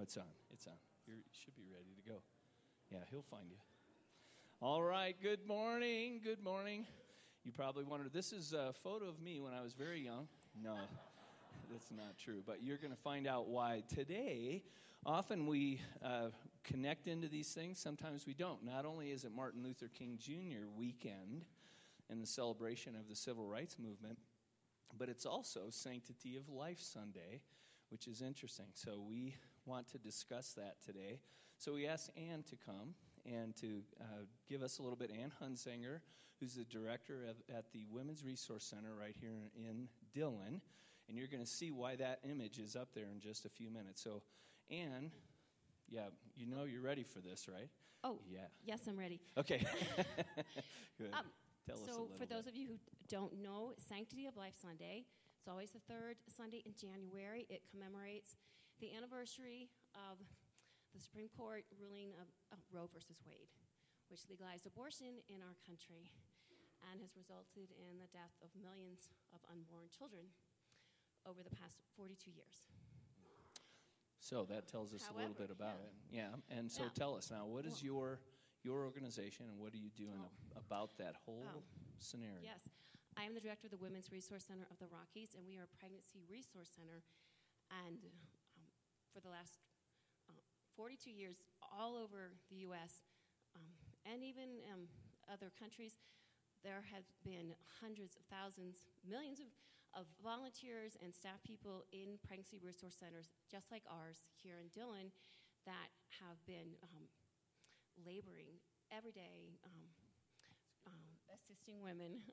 No, it's on. It's on. You're, you should be ready to go. Yeah, he'll find you. All right. Good morning. Good morning. You probably wondered, this is a photo of me when I was very young. No, that's not true. But you're going to find out why today. Often we uh, connect into these things, sometimes we don't. Not only is it Martin Luther King Jr. weekend and the celebration of the civil rights movement, but it's also Sanctity of Life Sunday, which is interesting. So we want to discuss that today. So we asked Ann to come and to uh, give us a little bit. Ann Hunsinger, who's the director of, at the Women's Resource Center right here in Dillon. And you're going to see why that image is up there in just a few minutes. So, Ann, yeah, you know you're ready for this, right? Oh, yeah. Yes, I'm ready. Okay. Good. Um, Tell so, for those bit. of you who don't know, Sanctity of Life Sunday, it's always the third Sunday in January. It commemorates the anniversary of the Supreme Court ruling of, of Roe versus Wade, which legalized abortion in our country and has resulted in the death of millions of unborn children over the past 42 years. So that tells us a little bit about yeah. it. Yeah. And so Yeah. tell us now, what is your your organization and what are you doing Oh. about that whole Oh. scenario? Yes, I am the director of the Women's Resource Center of the Rockies, and we are a pregnancy resource center. And for the last uh, 42 years, all over the U.S. Um, and even um, other countries, there have been hundreds of thousands, millions of, of volunteers and staff people in pregnancy resource centers, just like ours here in Dillon, that have been um, laboring every day. Um, um, assisting women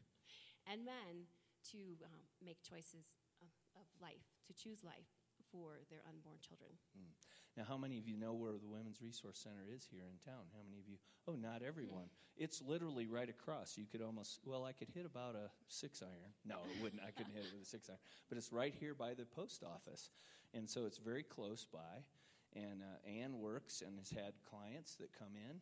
and men to make choices of, of life, to choose life for their unborn children. Now, how many of you know where the Women's Resource Center is here in town? How many of you? Oh, not everyone. It's literally right across. You could almost, well, I could hit about a six iron. No, it wouldn't. I couldn't hit it with a six iron. But it's right here by the post office. And so it's very close by. And uh, Ann works and has had clients that come in.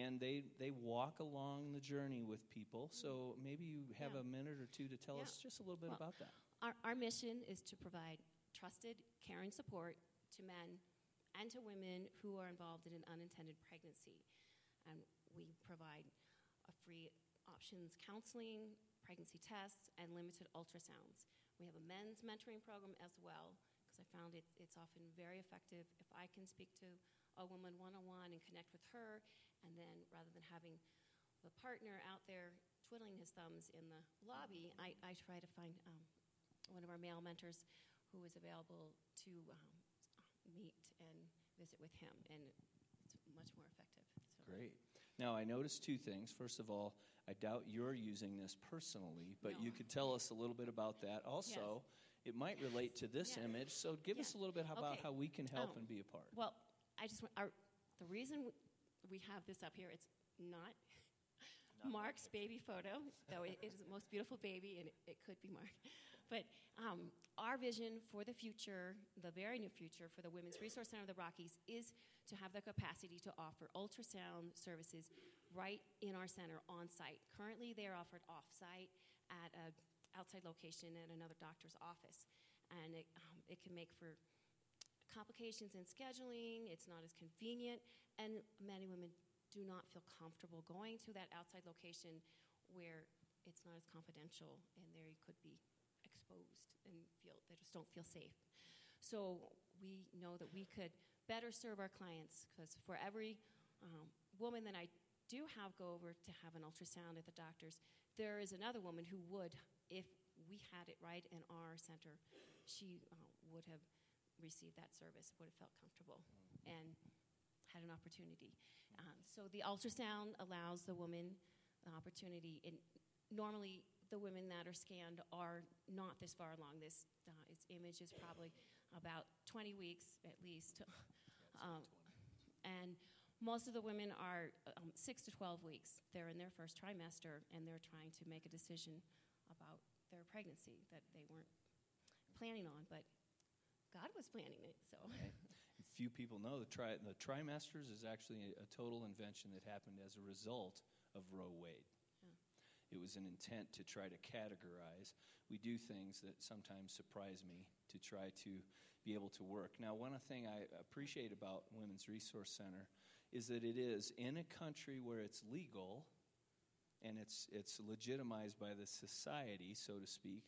And they, they walk along the journey with people. So maybe you have Yeah. a minute or two to tell Yeah. us just a little bit Well, about that. Our, our mission is to provide trusted, care and support to men and to women who are involved in an unintended pregnancy. And we provide a free options counseling, pregnancy tests, and limited ultrasounds. We have a men's mentoring program as well, because I found it, it's often very effective if I can speak to a woman one on one and connect with her, and then rather than having the partner out there twiddling his thumbs in the lobby, I, I try to find um, one of our male mentors who is available to um, meet and visit with him, and it's much more effective. So. Great. Now, I noticed two things. First of all, I doubt you're using this personally, but No. you could tell us a little bit about that. Also, it might relate to this Yeah. image, so give us a little bit about Okay. how we can help Um, and be a part. Well, I just want our, the reason we have this up here, it's not, Mark's baby photo, though it is the most beautiful baby, and it, it could be Mark. But um, our vision for the future, the very near future, for the Women's Resource Center of the Rockies is to have the capacity to offer ultrasound services right in our center on site. Currently, they are offered off site at an outside location at another doctor's office, and it, um, it can make for complications in scheduling, it's not as convenient, and many women do not feel comfortable going to that outside location where it's not as confidential and there could be exposed and feel they just don't feel safe. So we know that we could better serve our clients because for every um, woman that I do have go over to have an ultrasound at the doctor's, there is another woman who would, if we had it right in our center, she uh, would have received that service, would have felt comfortable, and had an opportunity. Um, so the ultrasound allows the woman the opportunity. And normally, the women that are scanned are not this far along. This uh, its image is probably about 20 weeks at least, um, and most of the women are um, six to 12 weeks. They're in their first trimester, and they're trying to make a decision about their pregnancy that they weren't planning on, but God was planning it. So. Right? Few people know the, tri- the trimesters is actually a, a total invention that happened as a result of Roe Wade. It was an intent to try to categorize. We do things that sometimes surprise me to try to be able to work. Now, one thing I appreciate about Women's Resource Center is that it is in a country where it's legal and it's, it's legitimized by the society, so to speak,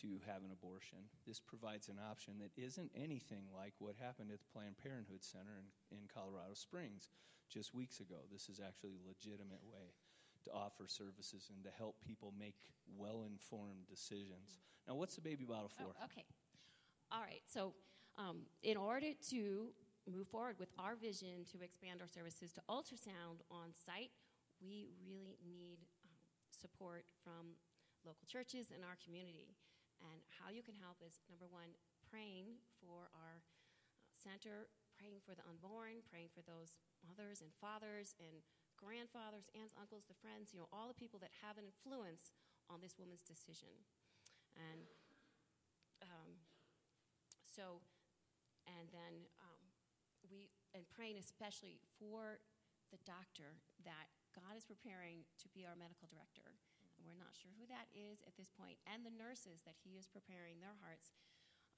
to have an abortion. This provides an option that isn't anything like what happened at the Planned Parenthood Center in, in Colorado Springs just weeks ago. This is actually a legitimate way to offer services and to help people make well informed decisions. Now, what's the baby bottle for? Oh, okay. All right. So, um, in order to move forward with our vision to expand our services to ultrasound on site, we really need um, support from local churches in our community. And how you can help is number one, praying for our uh, center, praying for the unborn, praying for those mothers and fathers and grandfathers, aunts, uncles, the friends, you know, all the people that have an influence on this woman's decision. And um, so, and then um, we, and praying especially for the doctor that God is preparing to be our medical director. And we're not sure who that is at this point, and the nurses that He is preparing their hearts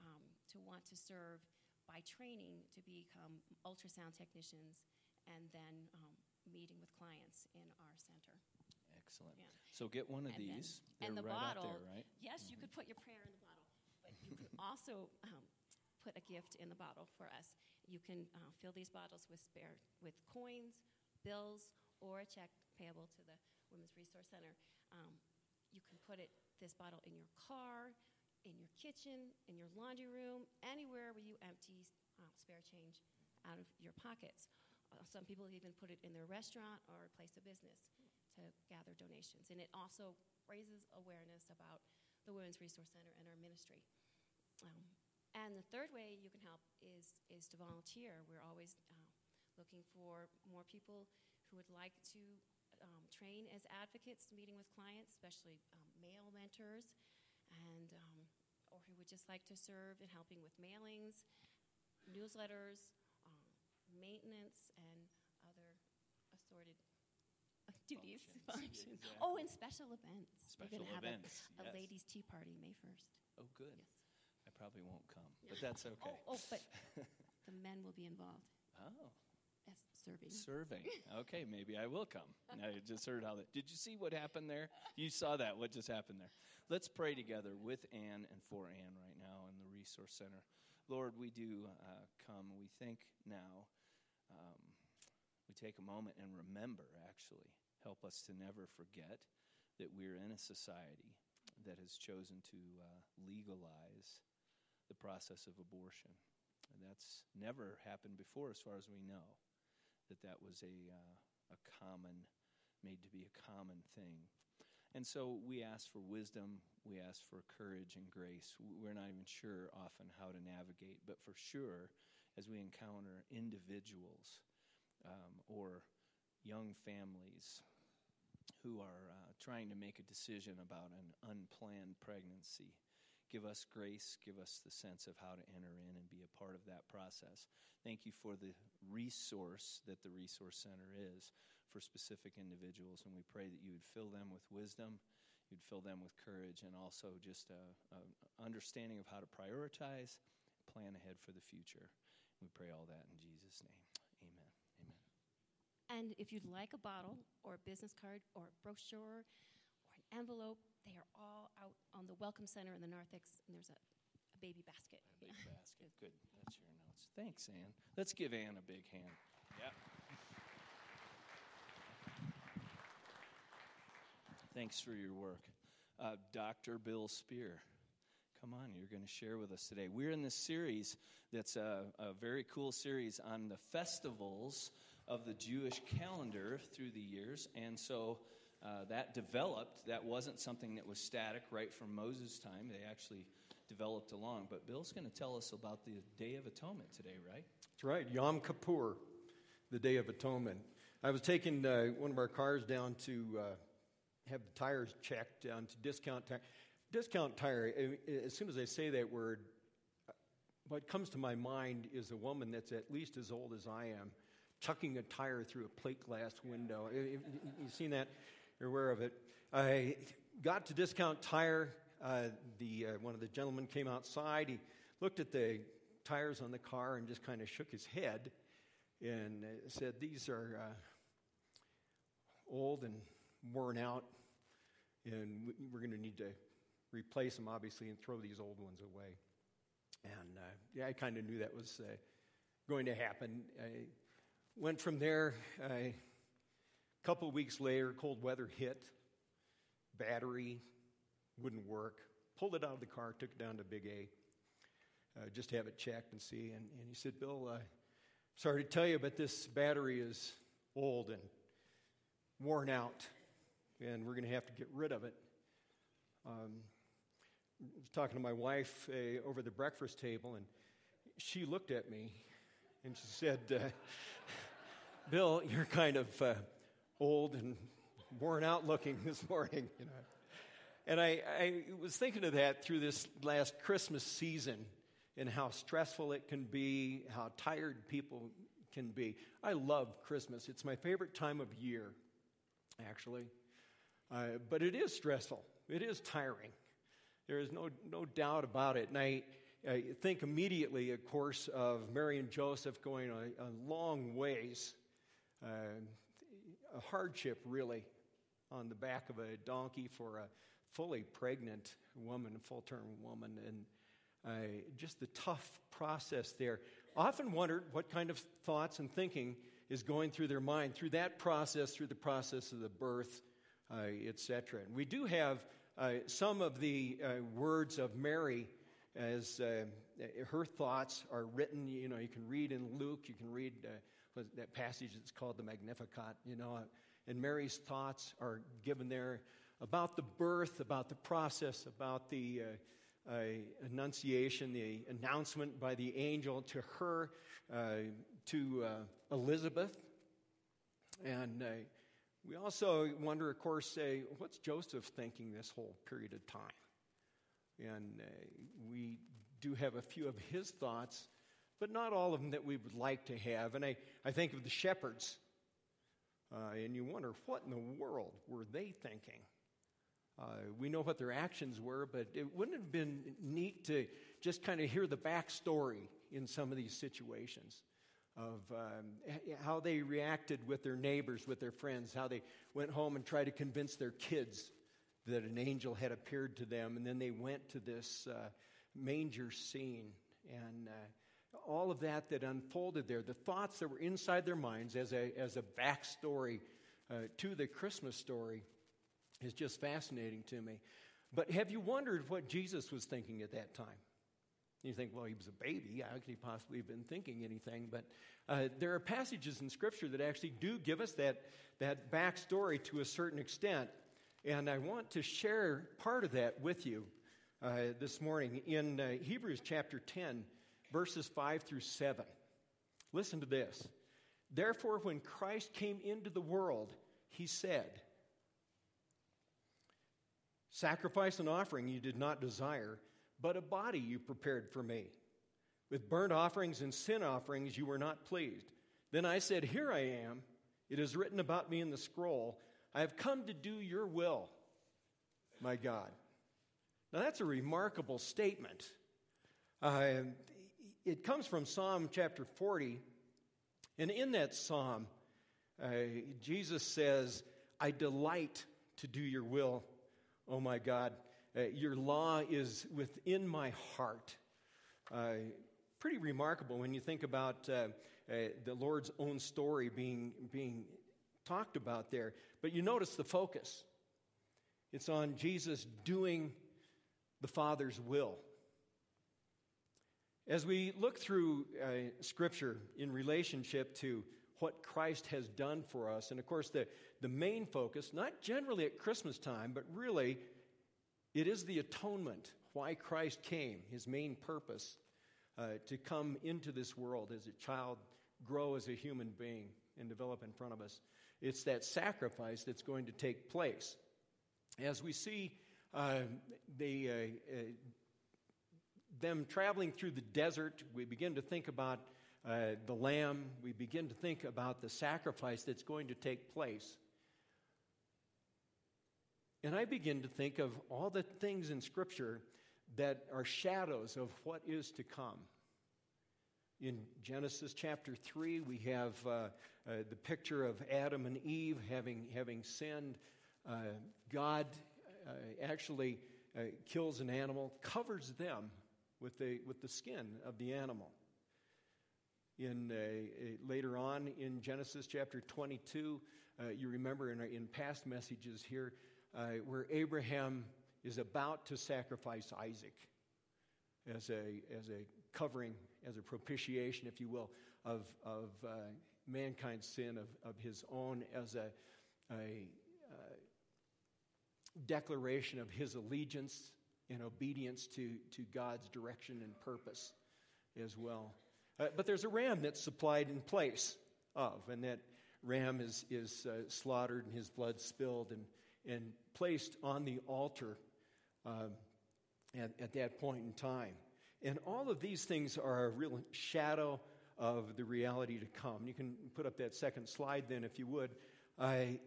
um, to want to serve by training to become ultrasound technicians and then um, meeting with clients in our center. Excellent. Yeah. So get one of And these. and They're the right bottle, out there, right? Yes, you could put your prayer in the bottle, but you can also um, put a gift in the bottle for us. You can uh, fill these bottles with spare with coins, bills, or a check payable to the Women's Resource Center. Um, you can put it this bottle in your car, in your kitchen, in your laundry room, anywhere where you empty uh, spare change out of your pockets. Uh, some people even put it in their restaurant or place of business to gather donations. And it also raises awareness about the Women's Resource Center and our ministry. Um, and the third way you can help is, is to volunteer. We're always uh, looking for more people who would like to um, train as advocates, meeting with clients, especially um, male mentors, and um, or who would just like to serve in helping with mailings, newsletters, maintenance, and other assorted duties, Functions, functions. exactly. Oh, and special events. We're Special have events, a, a yes. ladies' tea party May first. Oh, good. Yes. I probably won't come, but that's okay. Oh, oh, but the men will be involved Oh, as serving. serving. Okay, maybe I will come. I just heard how that. Did you see what happened there? You saw that. What just happened there? Let's pray together with Ann and for Ann right now in the Resource Center. Lord, we do uh, come. We think now. Um, we take a moment and remember, actually. Help us to never forget that we're in a society that has chosen to uh, legalize the process of abortion. And that's never happened before, as far as we know, that that was a, uh, a common, made to be a common thing. And so we ask for wisdom, we ask for courage and grace. We're not even sure often how to navigate, but for sure, as we encounter individuals um, or young families who are uh, trying to make a decision about an unplanned pregnancy, give us grace, give us the sense of how to enter in and be a part of that process. Thank you for the resource that the Resource Center is for specific individuals, and we pray that you would fill them with wisdom, you'd fill them with courage, and also just a, a understanding of how to prioritize, plan ahead for the future. We pray all that in Jesus' name. Amen. Amen. And if you'd like a bottle or a business card or a brochure or an envelope, they are all out on the Welcome Center in the narthex, and there's a, a baby basket. A big basket. Good. That's your notes. Thanks, Ann. Let's give Ann a big hand. Yeah. Thanks for your work. Uh, Dr. Bill Spear, come on, you're going to share with us today. We're in this series that's a, a very cool series on the festivals of the Jewish calendar through the years. And so uh, that developed. That wasn't something that was static right from Moses' time. They actually developed along. But Bill's going to tell us about the Day of Atonement today, right? That's right, Yom Kippur, the Day of Atonement. I was taking uh, one of our cars down to uh, have the tires checked down to Discount Tire. Discount Tire, eh, eh, as soon as I say that word, what comes to my mind is a woman that's at least as old as I am, chucking a tire through a plate glass window. Eh, You've seen that? You're aware of it. I got to Discount Tire. Uh, the, uh, one of the gentlemen came outside. He looked at the tires on the car and just kind of shook his head and uh, said, These are uh, old and worn out, and we're going to need to replace them, obviously, and throw these old ones away. And uh, yeah, I kind of knew that was uh, going to happen. I went from there. a couple weeks later, cold weather hit. Battery wouldn't work. Pulled it out of the car, took it down to Big A, uh, just to have it checked and see. And, and he said, Bill, uh, sorry to tell you, but this battery is old and worn out, and we're going to have to get rid of it. Um, was talking to my wife uh, over the breakfast table, and she looked at me and she said, uh, Bill, you're kind of uh, old and worn out looking this morning. You know. And I, I was thinking of that through this last Christmas season and how stressful it can be, how tired people can be. I love Christmas. It's my favorite time of year, actually. Uh, but it is stressful, it is tiring. There is no, no doubt about it. And I, I think immediately, of course, of Mary and Joseph going a, a long ways, uh, a hardship really, on the back of a donkey for a fully pregnant woman, a full term woman, and uh, just the tough process there. Often wondered what kind of thoughts and thinking is going through their mind through that process, through the process of the birth, uh, etc. And we do have uh, some of the uh, words of Mary as uh, her thoughts are written. You know, you can read in Luke, you can read uh, that passage that's called the Magnificat, you know, and Mary's thoughts are given there about the birth, about the process, about the uh, annunciation, the announcement by the angel to her, to Elizabeth. And we also wonder, of course, say, what's Joseph thinking this whole period of time? And uh, we do have a few of his thoughts, but not all of them that we would like to have. And I, I think of the shepherds, uh, and you wonder, what in the world were they thinking? Uh, we know what their actions were, but it wouldn't have been neat to just kind of hear the backstory in some of these situations of um, how they reacted with their neighbors, with their friends, how they went home and tried to convince their kids that an angel had appeared to them, and then they went to this uh, manger scene, and uh, all of that that unfolded there, the thoughts that were inside their minds as a, as a backstory uh, to the Christmas story, is just fascinating to me. But have you wondered what Jesus was thinking at that time? You think, well, he was a baby. How could he possibly have been thinking anything? But uh, there are passages in Scripture that actually do give us that, that backstory to a certain extent. And I want to share part of that with you uh, this morning in uh, Hebrews chapter 10, verses 5 through 7. Listen to this. Therefore, when Christ came into the world, he said, Sacrifice and offering you did not desire but a body you prepared for me. With burnt offerings and sin offerings you were not pleased. Then I said, Here I am. It is written about me in the scroll. I have come to do your will, my God. Now that's a remarkable statement. Uh, it comes from Psalm chapter 40. And in that psalm, uh, Jesus says, I delight to do your will, oh my God. Uh, your law is within my heart. Uh, pretty remarkable when you think about uh, uh, the Lord's own story being, being talked about there. But you notice the focus it's on Jesus doing the Father's will. As we look through uh, Scripture in relationship to what Christ has done for us, and of course, the, the main focus, not generally at Christmas time, but really it is the atonement, why Christ came, his main purpose, uh, to come into this world as a child, grow as a human being, and develop in front of us. It's that sacrifice that's going to take place. As we see uh, the, uh, uh them traveling through the desert, we begin to think about uh, the lamb, we begin to think about the sacrifice that's going to take place. And I begin to think of all the things in Scripture that are shadows of what is to come. In Genesis chapter 3, we have uh, uh, the picture of Adam and Eve having, having sinned. Uh, God uh, actually uh, kills an animal, covers them with the, with the skin of the animal. In, uh, later on in Genesis chapter 22, you remember in, in past messages here, where Abraham is about to sacrifice Isaac as a, as a covering, as a propitiation, if you will, of, of uh, mankind's sin, of, of his own, as a, a uh, declaration of his allegiance and obedience to, to God's direction and purpose as well. Uh, but there's a ram that's supplied in place of, and that ram is, is uh, slaughtered and his blood spilled and, and placed on the altar um, at, at that point in time. And all of these things are a real shadow of the reality to come. You can put up that second slide then, if you would. I,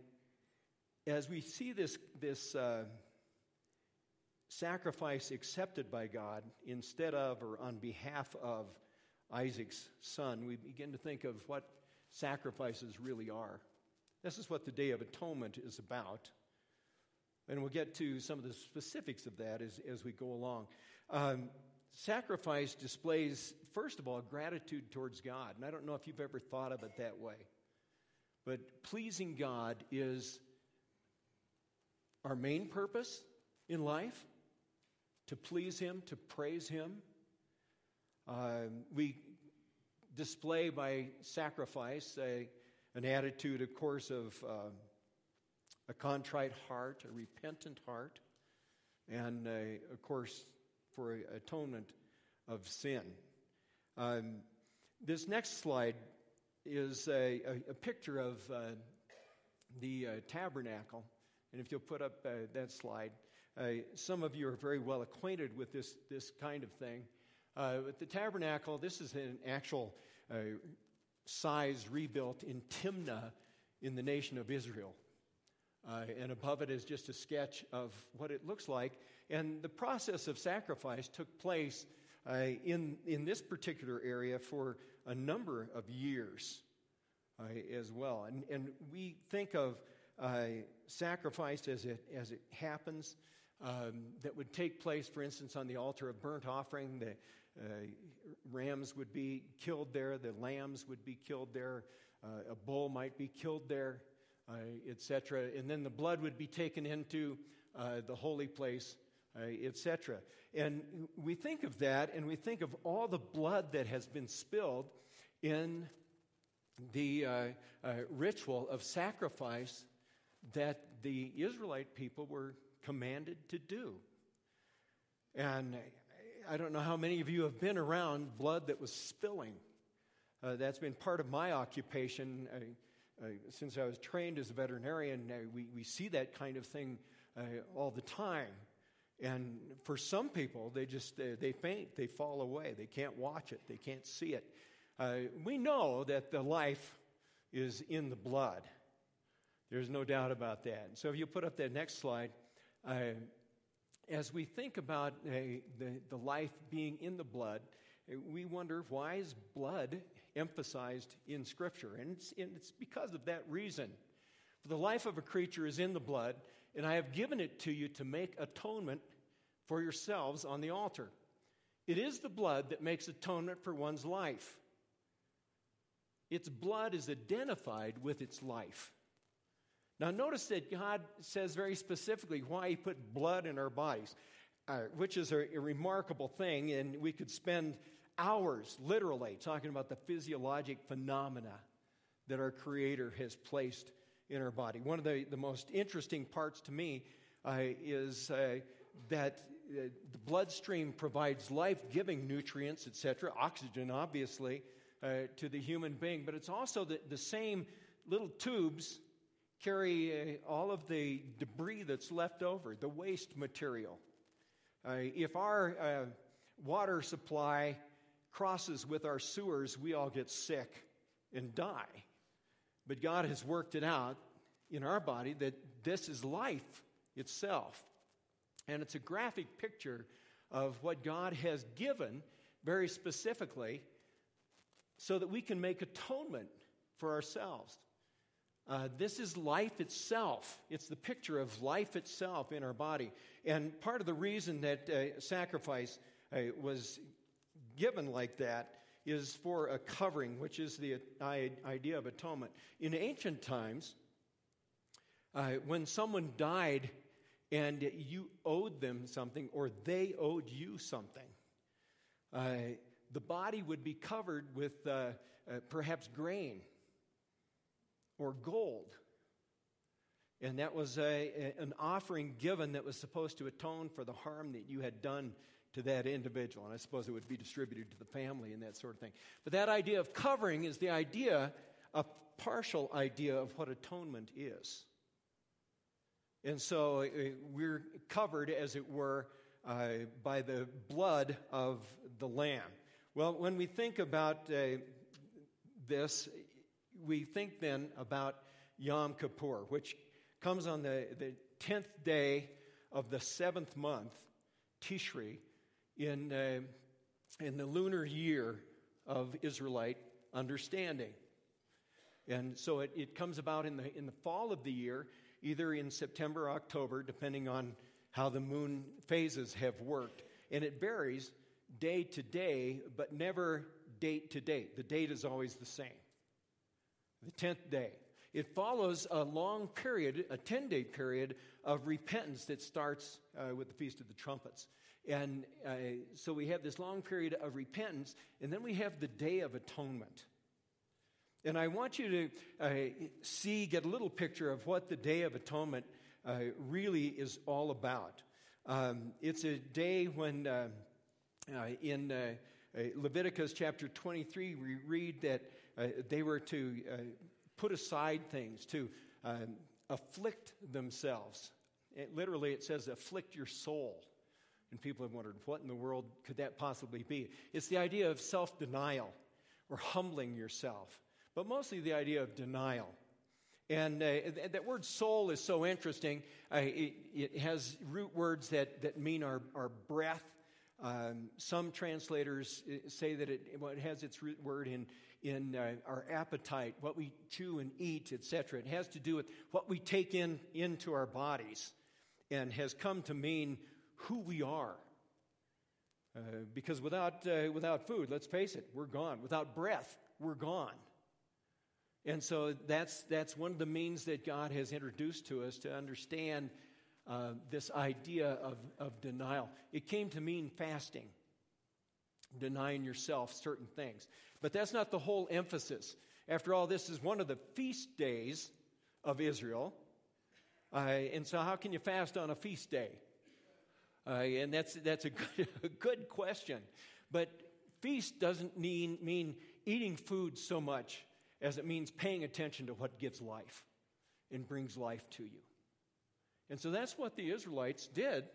as we see this, this uh, sacrifice accepted by God instead of or on behalf of Isaac's son, we begin to think of what sacrifices really are. This is what the Day of Atonement is about. And we'll get to some of the specifics of that as, as we go along. Um, sacrifice displays, first of all, gratitude towards God. And I don't know if you've ever thought of it that way. But pleasing God is our main purpose in life to please Him, to praise Him. Uh, we display by sacrifice a, an attitude, of course, of. Uh, a contrite heart, a repentant heart, and uh, of course, for atonement of sin. Um, this next slide is a, a, a picture of uh, the uh, tabernacle. And if you'll put up uh, that slide, uh, some of you are very well acquainted with this, this kind of thing. Uh, the tabernacle, this is an actual size rebuilt in Timnah in the nation of Israel. Uh, and above it is just a sketch of what it looks like. And the process of sacrifice took place uh, in, in this particular area for a number of years uh, as well. And, and we think of uh, sacrifice as it, as it happens. Um, that would take place, for instance, on the altar of burnt offering. The uh, rams would be killed there, the lambs would be killed there, uh, a bull might be killed there etc. And then the blood would be taken into uh, the holy place, uh, etc. And we think of that, and we think of all the blood that has been spilled in the uh, uh, ritual of sacrifice that the Israelite people were commanded to do. And I don't know how many of you have been around blood that was spilling. Uh, that's been part of my occupation. Uh, since I was trained as a veterinarian, uh, we, we see that kind of thing uh, all the time. And for some people, they just they, faint, they fall away, they can't watch it, they can't see it. Uh, we know that the life is in the blood. There's no doubt about that. So if you put up that next slide, uh, as we think about the, the life being in the blood, we wonder why is blood emphasized in Scripture. And it's, and it's because of that reason. For the life of a creature is in the blood, and I have given it to you to make atonement for yourselves on the altar. It is the blood that makes atonement for one's life. Its blood is identified with its life. Now, notice that God says very specifically why He put blood in our bodies, uh, which is a, a remarkable thing, and we could spend hours, literally, talking about the physiologic phenomena that our Creator has placed in our body. One of the, the most interesting parts to me uh, is uh, that uh, the bloodstream provides life giving nutrients, etc., oxygen, obviously, uh, to the human being, but it's also the, the same little tubes carry uh, all of the debris that's left over, the waste material. Uh, if our water supply crosses with our sewers, we all get sick and die. But God has worked it out in our body that this is life itself. And it's a graphic picture of what God has given very specifically so that we can make atonement for ourselves. Uh, this is life itself. It's the picture of life itself in our body. And part of the reason that uh, sacrifice uh, was given like that is for a covering, which is the idea of atonement. In ancient times, uh, when someone died and you owed them something or they owed you something, uh, the body would be covered with uh, uh perhaps grain or gold. And that was a, an offering given that was supposed to atone for the harm that you had done to that individual. And I suppose it would be distributed to the family and that sort of thing. But that idea of covering is the idea, a partial idea of what atonement is. And so uh, we're covered, as it were, uh, by the blood of the Lamb. Well, when we think about uh, this, we think then about Yom Kippur, which comes on the, the 10th day of the seventh month, Tishri, in, uh, in the lunar year of Israelite understanding. And so it, it comes about in the, in the fall of the year, either in September or October, depending on how the moon phases have worked. And it varies day to day, but never date to date. The date is always the same the 10th day. It follows a long period, a 10 day period of repentance that starts uh, with the Feast of the Trumpets. And uh, so we have this long period of repentance, and then we have the Day of Atonement. And I want you to uh, see, get a little picture of what the Day of Atonement uh, really is all about. Um, it's a day when uh, uh, in Leviticus chapter 23, we read that uh, they were to uh, put aside things, to um, afflict themselves. It, literally, it says, afflict your soul. And people have wondered, what in the world could that possibly be? It's the idea of self denial or humbling yourself, but mostly the idea of denial. And uh, that word soul is so interesting. Uh, it, it, has root words that, that mean our, our breath. Um, some translators uh, say that it, well, it has its root word in, in uh, our appetite, what we chew and eat, etc. It has to do with what we take in into our bodies and has come to mean who we are. Uh, because without, uh, without food, let's face it, we're gone. Without breath, we're gone. And so that's, that's one of the means that God has introduced to us to understand uh, this idea of, of denial. It came to mean fasting denying yourself certain things. But that's not the whole emphasis. After all, this is one of the feast days of Israel. Uh, and so, how can you fast on a feast day? Uh, and that's, that's a good, a good question. But feast doesn't mean, mean eating food so much as it means paying attention to what gives life and brings life to you. And so that's what the Israelites did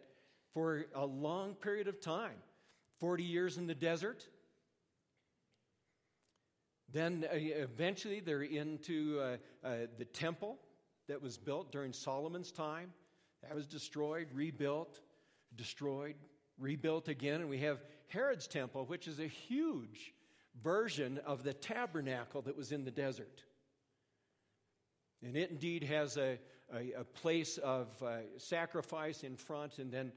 for a long period of time. 40 years in the desert. Then uh, eventually they're into uh, uh, the temple that was built during Solomon's time. That was destroyed, rebuilt, destroyed, rebuilt again. And we have Herod's temple, which is a huge version of the tabernacle that was in the desert. And it indeed has a, a, a place of uh, sacrifice in front, and then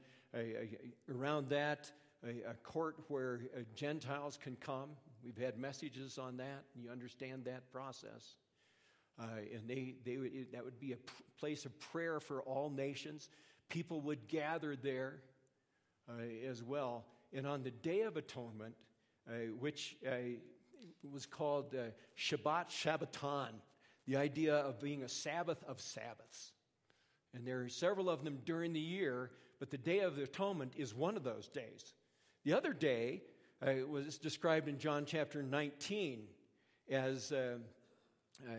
around that, a, a court where uh, Gentiles can come. We've had messages on that. You understand that process. Uh, and they, they that would be a place of prayer for all nations. People would gather there uh, as well. And on the Day of Atonement, uh, which uh, was called uh, Shabbat Shabbaton, the idea of being a Sabbath of Sabbaths. And there are several of them during the year, but the Day of the Atonement is one of those days. The other day uh, was described in John chapter 19 as uh, uh,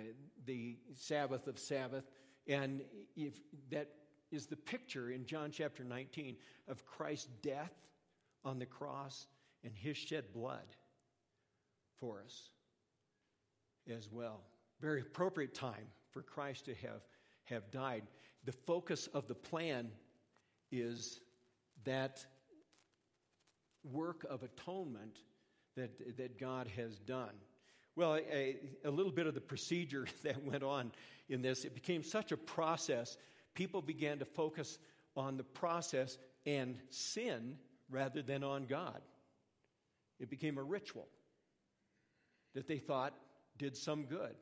the Sabbath of Sabbath. And if that is the picture in John chapter 19 of Christ's death on the cross and his shed blood for us as well. Very appropriate time for Christ to have, have died. The focus of the plan is that work of atonement that, that God has done. Well, a, a, little bit of the procedure that went on in this, it became such a process, people began to focus on the process and sin rather than on God. It became a ritual that they thought did some good.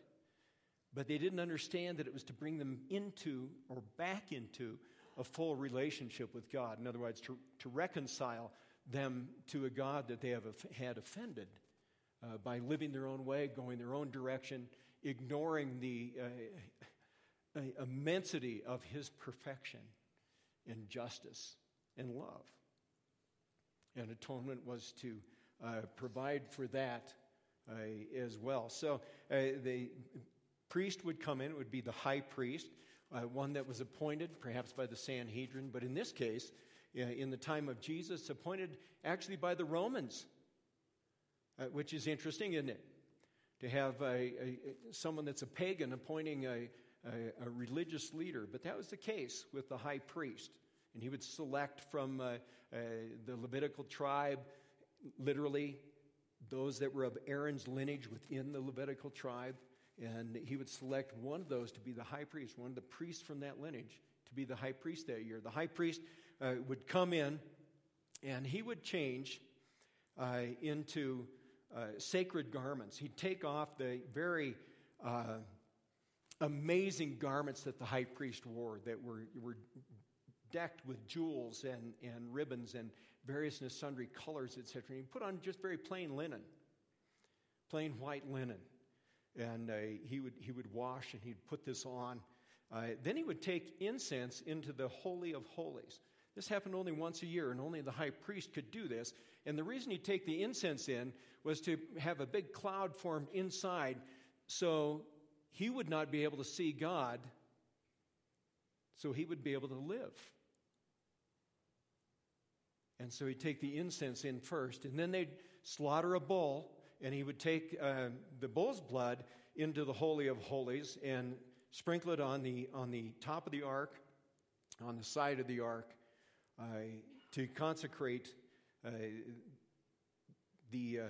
But they didn't understand that it was to bring them into or back into a full relationship with God. In other words, to, to reconcile them to a God that they have had offended uh, by living their own way, going their own direction, ignoring the uh, immensity of His perfection and justice and love. And atonement was to uh, provide for that uh, as well. So uh, the priest would come in, it would be the high priest, uh, one that was appointed perhaps by the Sanhedrin, but in this case, in the time of Jesus, appointed actually by the Romans, uh, which is interesting, isn't it? To have a, a, someone that's a pagan appointing a, a, religious leader. But that was the case with the high priest. And he would select from uh, uh, the Levitical tribe, literally, those that were of Aaron's lineage within the Levitical tribe. And he would select one of those to be the high priest, one of the priests from that lineage to be the high priest that year. The high priest uh, would come in and he would change uh, into uh, sacred garments. He'd take off the very uh, amazing garments that the high priest wore that were, were decked with jewels and, and ribbons and various and sundry colors, etc. And he put on just very plain linen, plain white linen. And uh, he, would, he would wash and he'd put this on. Uh, then he would take incense into the Holy of Holies. This happened only once a year, and only the high priest could do this. And the reason he'd take the incense in was to have a big cloud formed inside so he would not be able to see God, so he would be able to live. And so he'd take the incense in first, and then they'd slaughter a bull, and he would take uh, the bull's blood into the Holy of Holies and sprinkle it on the, on the top of the ark, on the side of the ark, uh, to consecrate uh, the uh,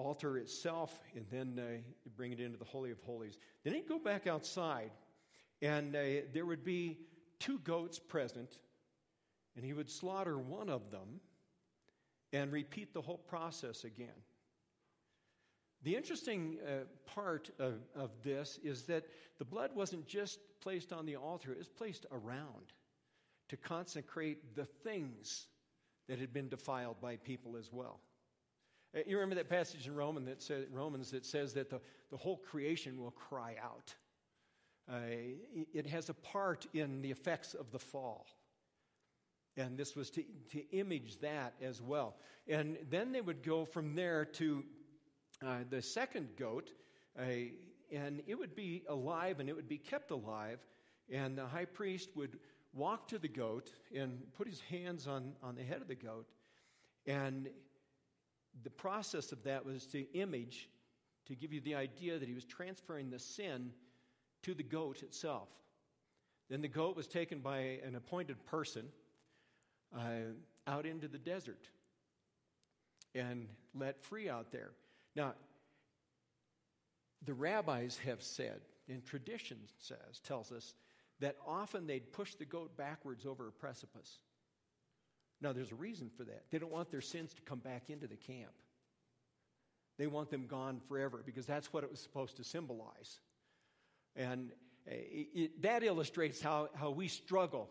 altar itself and then bring it into the Holy of Holies. Then he'd go back outside, and there would be two goats present, and he would slaughter one of them and repeat the whole process again. The interesting uh, part of, of, this is that the blood wasn't just placed on the altar, it was placed around to consecrate the things that had been defiled by people as well. Uh, you remember that passage in Roman that say, Romans that says that the, the whole creation will cry out. Uh, it has a part in the effects of the fall. And this was to, to image that as well. And then they would go from there to uh, the second goat, uh, and it would be alive and it would be kept alive. And the high priest would walk to the goat and put his hands on, on the head of the goat. And the process of that was to image, to give you the idea that he was transferring the sin to the goat itself. Then the goat was taken by an appointed person uh, out into the desert and let free out there. Now, the rabbis have said, and tradition says, tells us, that often they'd push the goat backwards over a precipice. Now, there's a reason for that. They don't want their sins to come back into the camp. They want them gone forever because that's what it was supposed to symbolize. And it, it, that illustrates how, how we struggle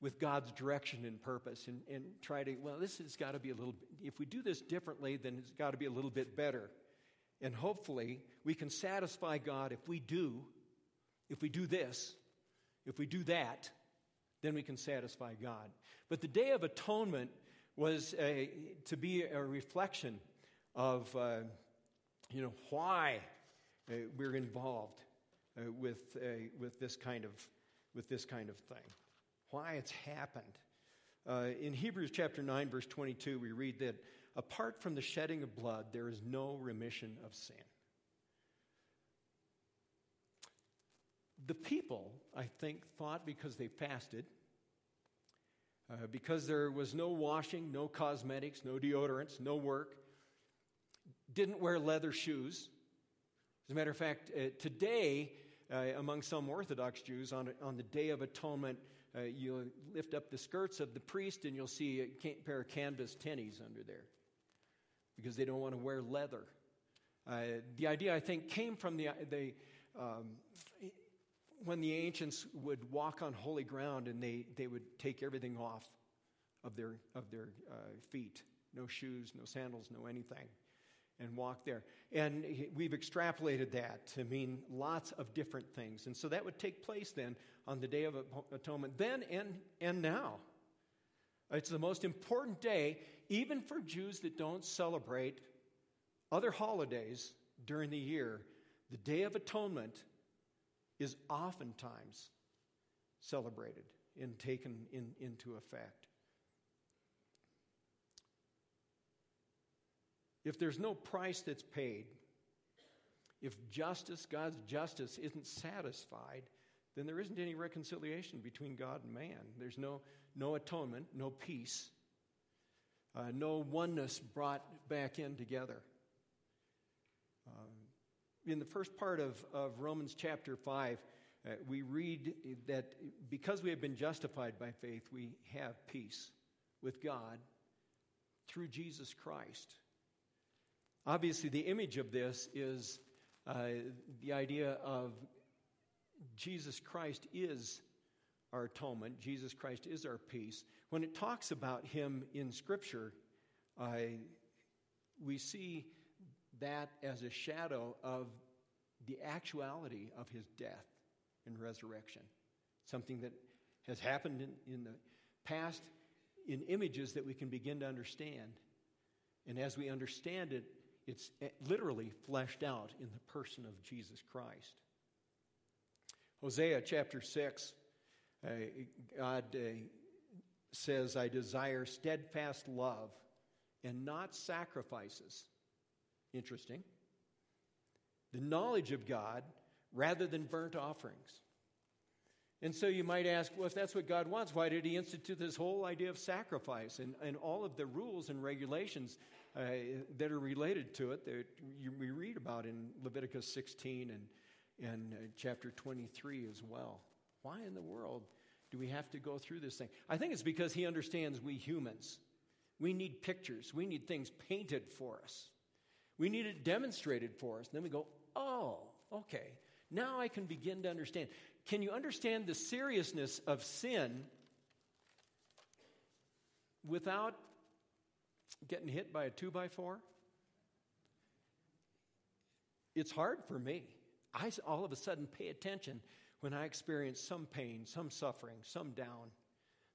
with God's direction and purpose and, and try to, well, this has got to be a little, if we do this differently, then it's got to be a little bit better. And hopefully, we can satisfy God if we do, if we do this, if we do that, then we can satisfy God. But the Day of Atonement was a, to be a reflection of, uh, you know, why uh, we're involved uh, with, uh, with, this kind of, with this kind of thing, why it's happened. Uh, in Hebrews chapter 9, verse 22, we read that apart from the shedding of blood, there is no remission of sin. The people, I think, thought because they fasted Uh, because there was no washing, no cosmetics, no deodorants, no work, didn't wear leather shoes. As a matter of fact, uh, today, uh, among some Orthodox Jews, on, on the Day of Atonement, uh, you lift up the skirts of the priest and you'll see a pair of canvas tennies under there because they don't want to wear leather. Uh, the idea, I think, came from the, the um, when the ancients would walk on holy ground and they, they would take everything off of their, of their uh, feet no shoes, no sandals, no anything and walk there. And we've extrapolated that to mean lots of different things. And so that would take place then on the Day of Atonement, then and, and now. It's the most important day, even for Jews that don't celebrate other holidays during the year. The Day of Atonement is oftentimes celebrated and taken in, into effect. If there's no price that's paid, if justice, God's justice, isn't satisfied, then there isn't any reconciliation between God and man. There's no, no atonement, no peace, uh, no oneness brought back in together. Um, in the first part of, of Romans chapter 5, uh, we read that because we have been justified by faith, we have peace with God through Jesus Christ. Obviously, the image of this is uh, the idea of Jesus Christ is our atonement, Jesus Christ is our peace. When it talks about him in Scripture, uh, we see that as a shadow of the actuality of his death and resurrection. Something that has happened in, in the past in images that we can begin to understand. And as we understand it, it's eh, literally fleshed out in the person of Jesus Christ. Hosea chapter 6, uh, God uh, says, I desire steadfast love and not sacrifices. Interesting. The knowledge of God rather than burnt offerings. And so you might ask, well, if that's what God wants, why did He institute this whole idea of sacrifice and, and all of the rules and regulations uh, that are related to it that you, we read about in Leviticus 16 and, and uh, chapter 23 as well? Why in the world do we have to go through this thing? I think it's because He understands we humans. We need pictures, we need things painted for us, we need it demonstrated for us. And then we go, oh, okay. Now I can begin to understand. Can you understand the seriousness of sin without getting hit by a two by four? It's hard for me. I all of a sudden pay attention when I experience some pain, some suffering, some down,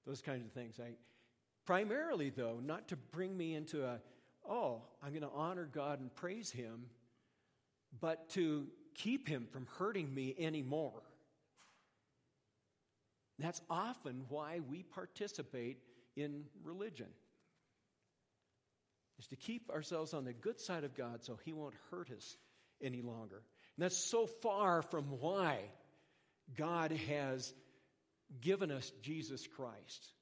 those kinds of things. I, primarily, though, not to bring me into a, oh, I'm going to honor God and praise Him, but to keep Him from hurting me anymore. That's often why we participate in religion. Is to keep ourselves on the good side of God so he won't hurt us any longer. And that's so far from why God has given us Jesus Christ.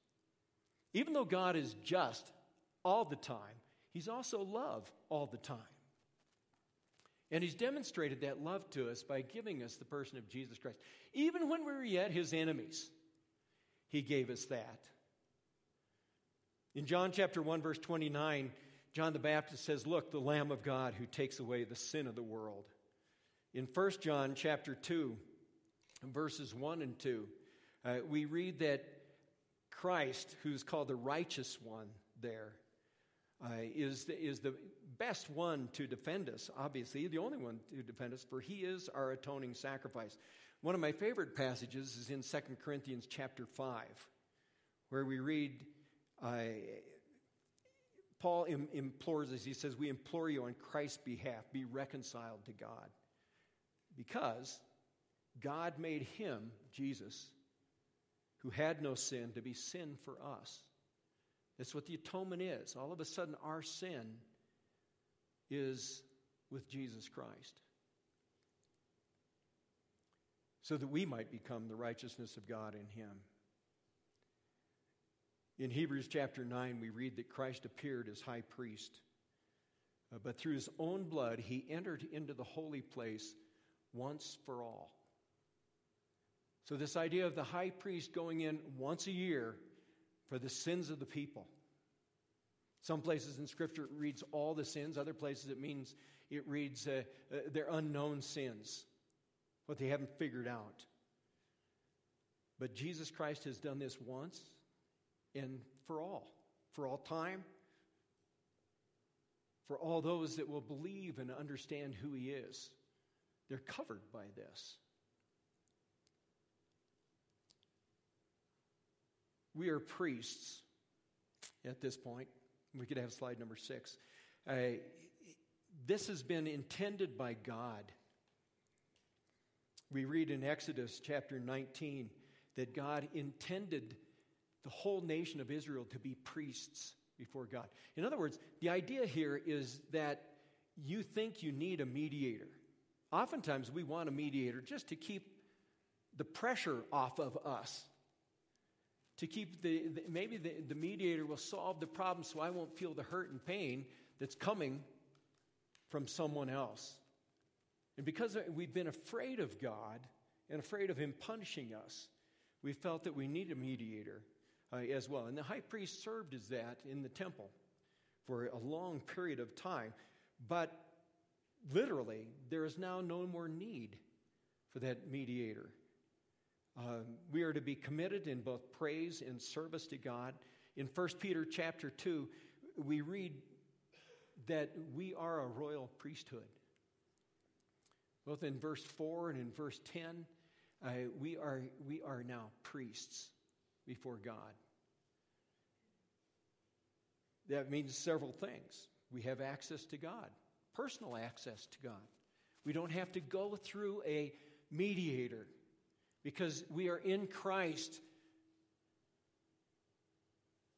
Even though God is just all the time, he's also love all the time. And he's demonstrated that love to us by giving us the person of Jesus Christ. Even when we were yet his enemies, he gave us that. In John chapter 1, verse 29, John the Baptist says, Look, the Lamb of God who takes away the sin of the world. In 1 John chapter 2, verses 1 and 2, uh, we read that Christ, who's called the righteous one there, uh, is the, is the best one to defend us, obviously, the only one to defend us, for he is our atoning sacrifice. One of my favorite passages is in 2 Corinthians chapter 5, where we read, uh, Paul Im- implores us, he says, We implore you on Christ's behalf, be reconciled to God. Because God made him, Jesus, who had no sin, to be sin for us. That's what the atonement is. All of a sudden, our sin is with Jesus Christ so that we might become the righteousness of God in him. In Hebrews chapter 9, we read that Christ appeared as high priest, uh, but through his own blood, he entered into the holy place once for all. So, this idea of the high priest going in once a year for the sins of the people. Some places in Scripture it reads all the sins, other places it means it reads uh, uh, their unknown sins, what they haven't figured out. But Jesus Christ has done this once and for all, for all time, for all those that will believe and understand who He is. They're covered by this. We are priests at this point. We could have slide number six. Uh, this has been intended by God. We read in Exodus chapter 19 that God intended the whole nation of Israel to be priests before God. In other words, the idea here is that you think you need a mediator. Oftentimes, we want a mediator just to keep the pressure off of us. To keep the, the maybe the, the mediator will solve the problem so I won't feel the hurt and pain that's coming from someone else. And because we've been afraid of God and afraid of Him punishing us, we felt that we need a mediator uh, as well. And the high priest served as that in the temple for a long period of time. But literally, there is now no more need for that mediator. Uh, we are to be committed in both praise and service to God. In 1 Peter chapter 2, we read that we are a royal priesthood. Both in verse 4 and in verse 10, uh, we, are, we are now priests before God. That means several things. We have access to God, personal access to God. We don't have to go through a mediator because we are in Christ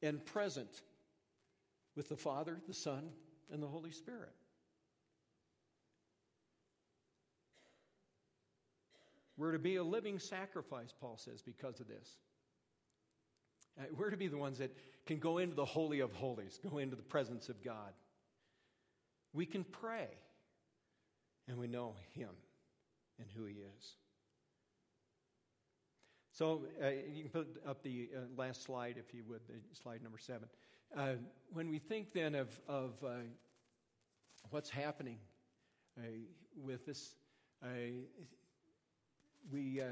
and present with the Father, the Son, and the Holy Spirit. We're to be a living sacrifice, Paul says, because of this. Uh, we're to be the ones that can go into the Holy of Holies, go into the presence of God. We can pray, and we know Him and who He is. So uh, you can put up the uh, last slide, if you would, slide number seven. Uh, when we think then of, of uh, what's happening uh, with this, uh, we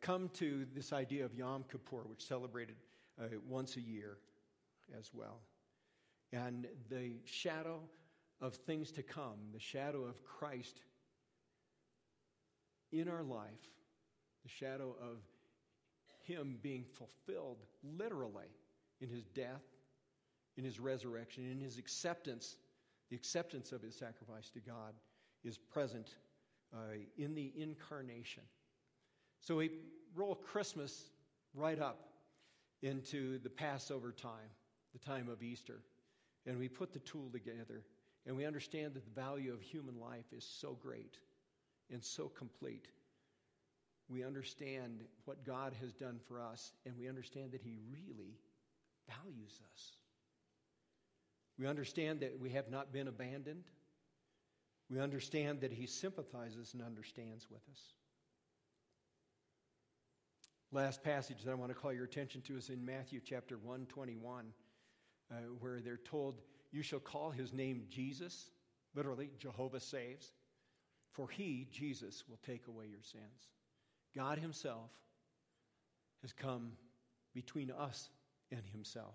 come to this idea of Yom Kippur, which celebrated once a year as well. And the shadow of things to come, the shadow of Christ in our life, the shadow of Him being fulfilled literally in His death, in His resurrection, in His acceptance the acceptance of his sacrifice to God is present uh, in the incarnation. So we roll Christmas right up into the Passover time, the time of Easter, and we put the tool together, and we understand that the value of human life is so great and so complete. We understand what God has done for us, and we understand that He really values us. We understand that we have not been abandoned. We understand that He sympathizes and understands with us. Last passage that I want to call your attention to is in Matthew chapter 121, uh, where they're told, You shall call his name Jesus, literally, Jehovah saves, for he, Jesus, will take away your sins. God Himself has come between us and Himself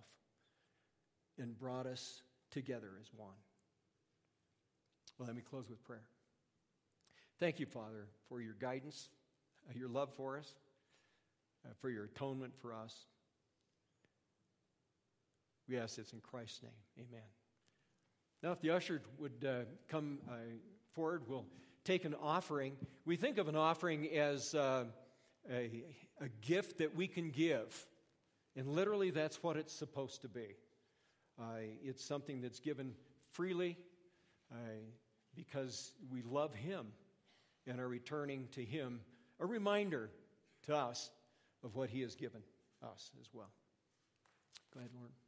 and brought us together as one. Well, let me close with prayer. Thank you, Father, for your guidance, uh, your love for us, uh, for your atonement for us. We ask this in Christ's name. Amen. Now, if the usher would uh, come uh, forward, we'll take an offering. We think of an offering as uh, a, a gift that we can give. And literally, that's what it's supposed to be. Uh, it's something that's given freely uh, because we love Him and are returning to Him a reminder to us of what He has given us as well. Go ahead, Lauren.